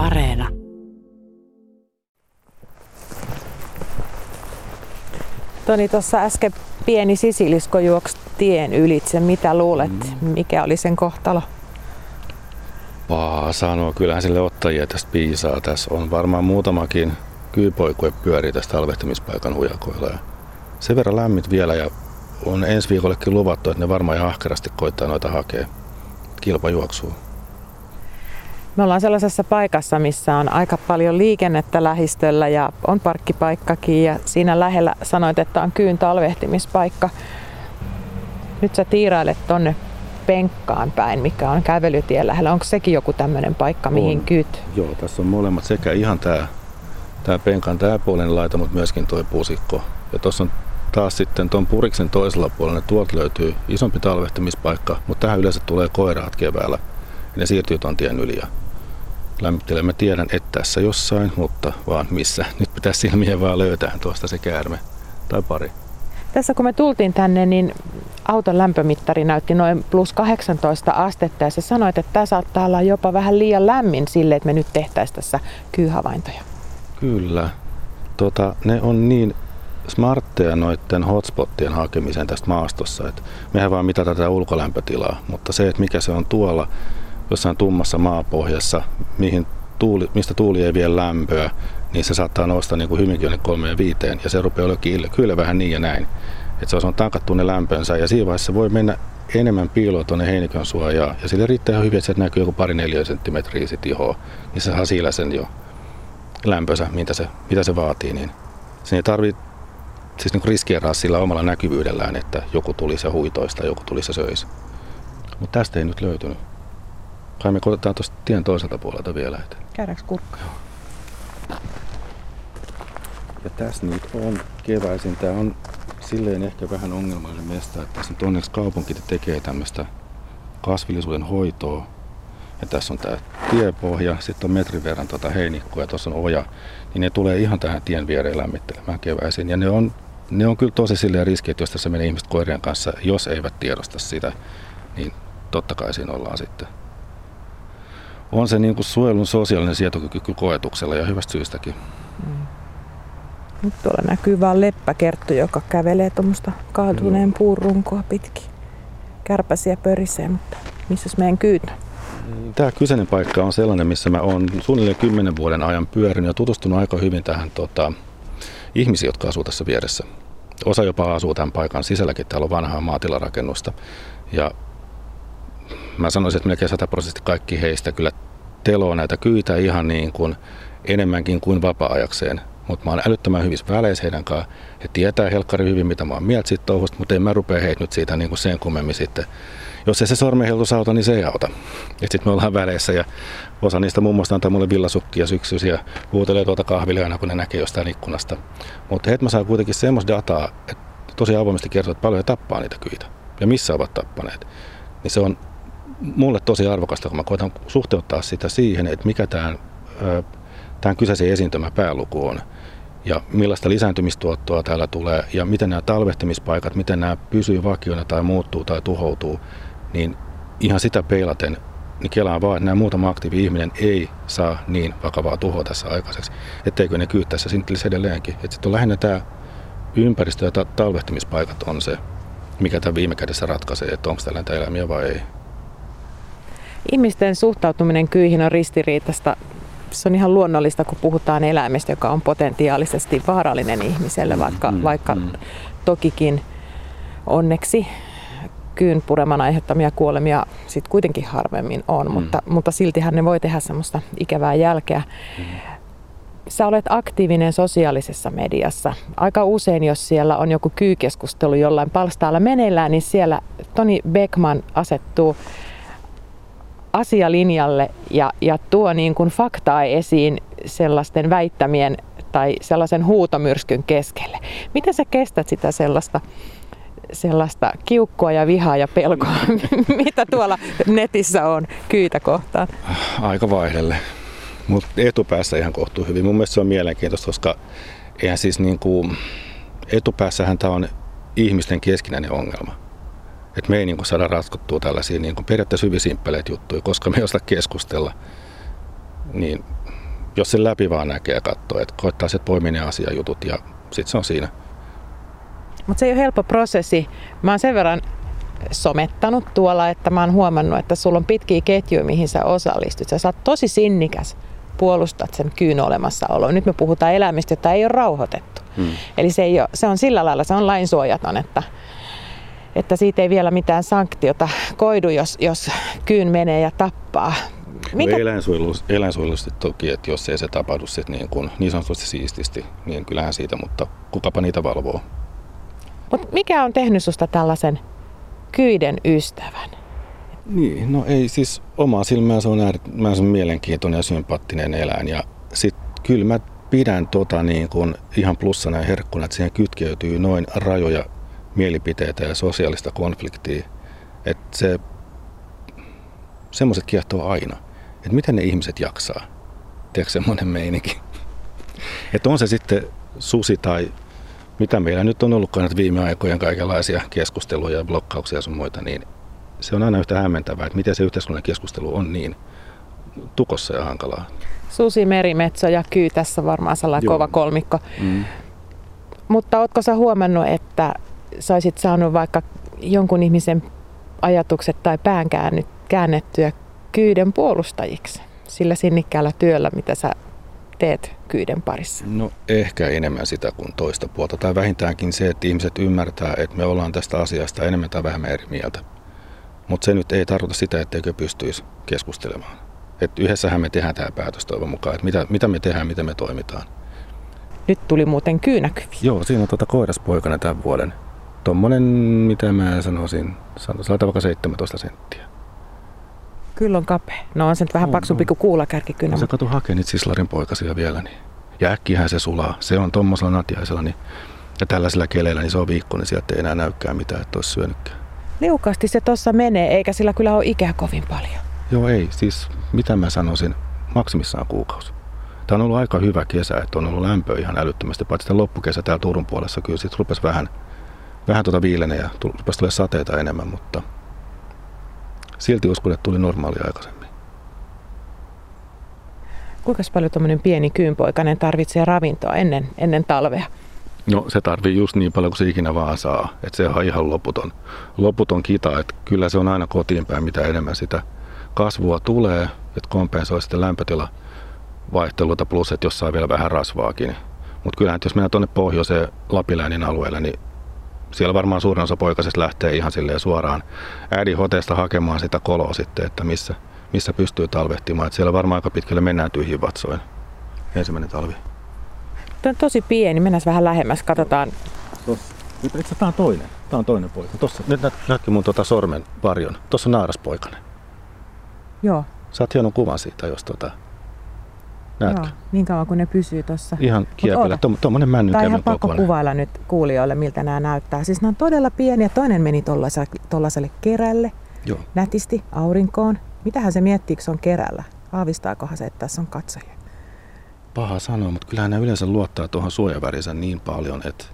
Areena. Toni, tuossa äsken pieni sisilisko juoksi tien ylitse. Mitä luulet, mm. mikä oli sen kohtalo? Paha sanoa. Kyllähän sille ottajia tästä piisaa. Tässä on varmaan muutamakin kyypoikue pyörii tästä talvehtimispaikan hujakoilla. Ja sen verran lämmit vielä ja on ensi viikollekin luvattu, että ne varmaan ihan ahkerasti koittaa noita hakea kilpajuoksua. Me ollaan sellaisessa paikassa, missä on aika paljon liikennettä lähistöllä ja on parkkipaikkakin ja siinä lähellä sanoit, että on kyyn talvehtimispaikka. Nyt sä tiirailet tonne penkkaan päin, mikä on kävelytien lähellä. Onko sekin joku tämmöinen paikka, mihin on. kyt? Joo, tässä on molemmat sekä ihan tämä tää penkan tämä puolen laita, mutta myöskin tuo pusikko. Ja tuossa on taas sitten tuon puriksen toisella puolella, tuolta löytyy isompi talvehtimispaikka, mutta tähän yleensä tulee koiraat keväällä. Ja ne siirtyy tuon tien yli ja lämmittelee. Mä tiedän, että tässä jossain, mutta vaan missä. Nyt pitäisi silmiä vaan löytää tuosta se käärme tai pari. Tässä kun me tultiin tänne, niin auton lämpömittari näytti noin plus 18 astetta ja sä sanoit, että tämä saattaa olla jopa vähän liian lämmin sille, että me nyt tehtäisiin tässä kyyhavaintoja. Kyllä. Tota, ne on niin smartteja noiden hotspottien hakemiseen tästä maastossa. Et mehän vaan mitataan tätä ulkolämpötilaa, mutta se, että mikä se on tuolla jossain tummassa maapohjassa, mihin tuuli, mistä tuuli ei vie lämpöä, niin se saattaa nousta niin kuin hyvinkin jonne ja viiteen, ja se rupeaa olemaan kyllä vähän niin ja näin. Että se on tankattu ne lämpönsä, ja siinä vaiheessa voi mennä enemmän piiloa tuonne heinikön suojaan, ja sille riittää ihan hyvin, että se näkyy joku pari neljä senttimetriä sit ihoa, niin se saa sillä sen jo lämpönsä, mitä se, mitä se vaatii, niin sen ei tarvitse siis niin riskeeraa sillä omalla näkyvyydellään, että joku tuli se huitoista, joku tuli se söisi. Mutta tästä ei nyt löytynyt. Kai me koitetaan tuosta tien toiselta puolelta vielä. Että... Käydäänkö kurkka? Ja tässä nyt on keväisin. Tämä on silleen ehkä vähän ongelmallinen mesta, että tässä nyt onneksi kaupunki tekee tämmöistä kasvillisuuden hoitoa. Ja tässä on tämä tiepohja, sitten on metrin verran tuota heinikkoa ja tuossa on oja. Niin ne tulee ihan tähän tien viereen lämmittelemään keväisin. Ja ne on, ne on kyllä tosi silleen riski, että jos tässä menee ihmiset koirien kanssa, jos eivät tiedosta sitä, niin totta kai siinä ollaan sitten on se niin kuin suojelun sosiaalinen sietokyky koetuksella ja hyvästä syystäkin. Mm. Nyt tuolla näkyy vaan leppäkerttu, joka kävelee tuommoista kaatuneen mm. puun runkoa pitkin. Kärpäsiä pörisee, mutta missä meidän kyytä? Tämä kyseinen paikka on sellainen, missä mä oon suunnilleen kymmenen vuoden ajan pyörinyt ja tutustunut aika hyvin tähän tota, ihmisiin, jotka asuu tässä vieressä. Osa jopa asuu tämän paikan sisälläkin, täällä on vanhaa maatilarakennusta. Ja mä sanoisin, että melkein sataprosenttisesti kaikki heistä kyllä teloo näitä kyitä ihan niin kuin enemmänkin kuin vapaa-ajakseen. Mutta mä oon älyttömän hyvissä väleissä heidän kanssaan. He tietää helkkari hyvin, mitä mä oon mieltä siitä touhusta, mutta en mä rupea heitä nyt siitä niin kuin sen kummemmin sitten. Jos ei se sormenheltus auta, niin se ei auta. Sitten me ollaan väleissä ja osa niistä muun muassa antaa mulle villasukkia syksyisiä huutelee tuota kahville aina, kun ne näkee jostain ikkunasta. Mutta heti mä saan kuitenkin semmoista dataa, että tosi avoimesti kertoo, että paljon he tappaa niitä kyitä ja missä ovat tappaneet. Niin se on mulle tosi arvokasta, kun mä koitan suhteuttaa sitä siihen, että mikä tämän, tämän kyseisen esiintymän pääluku on ja millaista lisääntymistuottoa täällä tulee ja miten nämä talvehtimispaikat, miten nämä pysyy vakiona tai muuttuu tai tuhoutuu, niin ihan sitä peilaten niin kelaan vaan, että nämä muutama aktiivi ihminen ei saa niin vakavaa tuhoa tässä aikaiseksi, etteikö ne kyy tässä sinttelisi edelleenkin. Että sitten on lähinnä tämä ympäristö ja talvehtimispaikat on se, mikä tämä viime kädessä ratkaisee, että onko täällä eläimiä vai ei. Ihmisten suhtautuminen kyihin on ristiriitasta. Se on ihan luonnollista, kun puhutaan eläimestä, joka on potentiaalisesti vaarallinen ihmiselle, vaikka, mm, vaikka mm. tokikin onneksi kyyn pureman aiheuttamia kuolemia sit kuitenkin harvemmin on, mm. mutta, mutta siltihän ne voi tehdä semmoista ikävää jälkeä. Mm. Sä olet aktiivinen sosiaalisessa mediassa. Aika usein, jos siellä on joku kyykeskustelu jollain palstaalla meneillään, niin siellä Toni Beckman asettuu asialinjalle ja, ja tuo niin kuin faktaa esiin sellaisten väittämien tai sellaisen huutomyrskyn keskelle. Miten sä kestät sitä sellaista, sellaista kiukkua ja vihaa ja pelkoa, mitä tuolla netissä on kyytä kohtaan? Aika vaihdelle, mutta etupäässä ihan kohtuu hyvin. Mun mielestä se on mielenkiintoista, koska eihän siis niin kuin, etupäässähän tämä on ihmisten keskinäinen ongelma että me ei niin saada ratkottua tällaisia niin kuin periaatteessa hyvin simppeleitä juttuja, koska me ei osaa keskustella. niin jos se läpi vaan näkee ja katsoo, että koittaa se poimia ne asiajutut ja sitten se on siinä. Mutta se ei ole helppo prosessi. Mä oon sen verran somettanut tuolla, että mä oon huomannut, että sulla on pitkiä ketjuja, mihin sä osallistut. Sä oot tosi sinnikäs puolustat sen kyyn olemassaoloa. Nyt me puhutaan eläimistä, jota ei ole rauhoitettu. Hmm. Eli se, ei ole, se on sillä lailla, se on lainsuojaton, että, että siitä ei vielä mitään sanktiota koidu, jos, jos kyyn menee ja tappaa. Mikä... No eläinsuojelusti, eläinsuojelusti toki, että jos ei se tapahdu sit niin, kuin, niin sanotusti siististi, niin kyllähän siitä, mutta kukapa niitä valvoo. Mut mikä on tehnyt susta tällaisen kyiden ystävän? Niin, no ei siis omaa silmään se on äärimmäisen mielenkiintoinen ja sympaattinen eläin ja sit kyllä mä pidän tota niin kuin ihan plussana ja herkkuna, että siihen kytkeytyy noin rajoja mielipiteitä ja sosiaalista konfliktia, että se semmoiset kiehtoo aina, että miten ne ihmiset jaksaa. Tiedätkö semmoinen meininki? Että on se sitten susi tai mitä meillä nyt on ollutkaan viime aikojen kaikenlaisia keskusteluja ja blokkauksia ja sun muita, niin se on aina yhtä hämmentävää, että miten se yhteiskunnan keskustelu on niin tukossa ja hankalaa. Susi, merimetso ja kyy tässä varmaan sellainen Joo. kova kolmikko. Mm. Mutta ootko sä huomannut, että sä olisit saanut vaikka jonkun ihmisen ajatukset tai pään käännettyä kyyden puolustajiksi sillä sinnikkäällä työllä, mitä sä teet kyyden parissa? No ehkä enemmän sitä kuin toista puolta. Tai vähintäänkin se, että ihmiset ymmärtää, että me ollaan tästä asiasta enemmän tai vähemmän eri mieltä. Mutta se nyt ei tarkoita sitä, etteikö pystyisi keskustelemaan. Et yhdessähän me tehdään tämä päätös toivon mukaan, että mitä, mitä me tehdään, miten me toimitaan. Nyt tuli muuten kyynäkyvi. Joo, siinä on tuota koiraspoikana tämän vuoden. Tuommoinen, mitä mä sanoisin, sanoisin vaikka 17 senttiä. Kyllä on kapea. No on se nyt vähän on, paksumpi kuin kuulakärkikynä. No, se kato hakee niitä Sislarin poikasia vielä. Niin. Ja äkkihän se sulaa. Se on tuommoisella natjaisella niin, ja tällaisella keleillä, niin se on viikko, niin sieltä ei enää näykään mitään, että olisi syönytkään. Liukasti se tuossa menee, eikä sillä kyllä ole ikää kovin paljon. Joo, ei. Siis mitä mä sanoisin, maksimissaan kuukausi. Tämä on ollut aika hyvä kesä, että on ollut lämpö ihan älyttömästi. Paitsi loppukesä täällä Turun puolessa kyllä sitten rupesi vähän, vähän tuota viilenä ja rupesi tulee sateita enemmän, mutta silti uskon, että tuli normaali aikaisemmin. Kuinka paljon tuommoinen pieni kyynpoikainen tarvitsee ravintoa ennen, ennen talvea? No se tarvii just niin paljon kuin se ikinä vaan saa. Että se on ihan loputon, loputon kita. Että kyllä se on aina kotiin päin, mitä enemmän sitä kasvua tulee, että kompensoi sitten lämpötila vaihteluita plus, että jossain vielä vähän rasvaakin. Mutta kyllähän jos mennään tuonne pohjoiseen Lapiläänin alueelle, niin siellä varmaan suurin osa poikasista lähtee ihan silleen suoraan äidin hoteesta hakemaan sitä koloa sitten, että missä, missä pystyy talvehtimaan. Et siellä varmaan aika pitkälle mennään tyhjin vatsoin ensimmäinen talvi. Tämä on tosi pieni, mennään vähän lähemmäs, katsotaan. Tossa. Tämä on toinen. Tämä on toinen poika. Tossa, nyt näkyy mun tuota sormen varjon. Tuossa on naaraspoikainen. Joo. Saat hienon kuvan siitä, jos tuota, Näetkö? Joo, niin kauan kuin ne pysyy tuossa. Ihan kiepillä. Tuommoinen männyn Tämä on ihan pakko kuvailla nyt kuulijoille, miltä nämä näyttää. Siis nämä on todella pieniä. Toinen meni tuollaiselle kerälle, Joo. nätisti, aurinkoon. Mitähän se miettii, kun se on kerällä? Aavistaakohan se, että tässä on katsojia? Paha sanoa, mutta kyllähän ne yleensä luottaa tuohon suojavärinsä niin paljon, että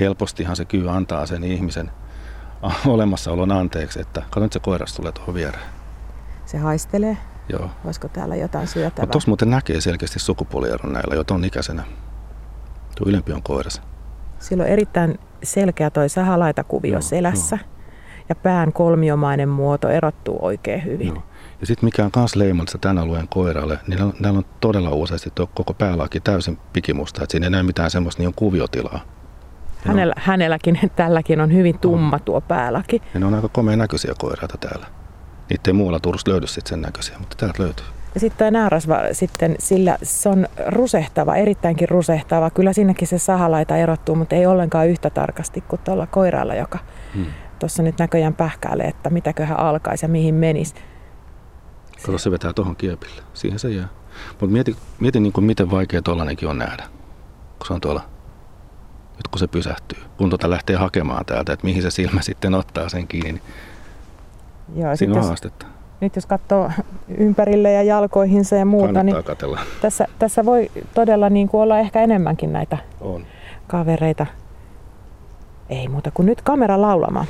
helpostihan se kyy antaa sen ihmisen olemassaolon anteeksi, että katso nyt se koiras tulee tuohon viereen. Se haistelee. Joo. Olisiko täällä jotain syötävää? Mutta tuossa muuten näkee selkeästi sukupuolieron näillä jo ton ikäisenä. Tuo ylempi on koiras. Sillä on erittäin selkeä toi sahalaitakuvio joo, selässä. Joo. Ja pään kolmiomainen muoto erottuu oikein hyvin. Joo. Ja sitten mikä on myös leimallista tämän alueen koiralle, niin näillä on todella useasti tuo koko päälaki täysin pikimusta, että siinä ei näe mitään semmoista niin kuviotilaa. Hänellä, on, hänelläkin, tälläkin on hyvin tumma on. tuo päälaki. Ja ne on aika komea näköisiä koiraita täällä. Niitä ei muualla Turussa löydy sitten sen näköisiä, mutta täältä löytyy. Sitten tämä naarasva, sitten sillä se on rusehtava, erittäinkin rusehtava. Kyllä sinnekin se sahalaita erottuu, mutta ei ollenkaan yhtä tarkasti kuin tuolla koiralla, joka hmm. tuossa nyt näköjään pähkäilee, että mitäköhän alkaisi ja mihin menisi. Kato, se vetää tuohon kiepille. Siihen se jää. Mutta mieti, mieti niin kuin miten vaikea tuollainenkin on nähdä, kun se on tuolla. Nyt kun se pysähtyy, kun tuota lähtee hakemaan täältä, että mihin se silmä sitten ottaa sen kiinni, niin Joo, Siinä on haastetta. Nyt jos katsoo ympärille ja jalkoihinsa ja muuta, Kannattaa niin katella. Tässä, tässä voi todella niin kuin olla ehkä enemmänkin näitä on. kavereita. Ei muuta kuin nyt kamera laulamaan.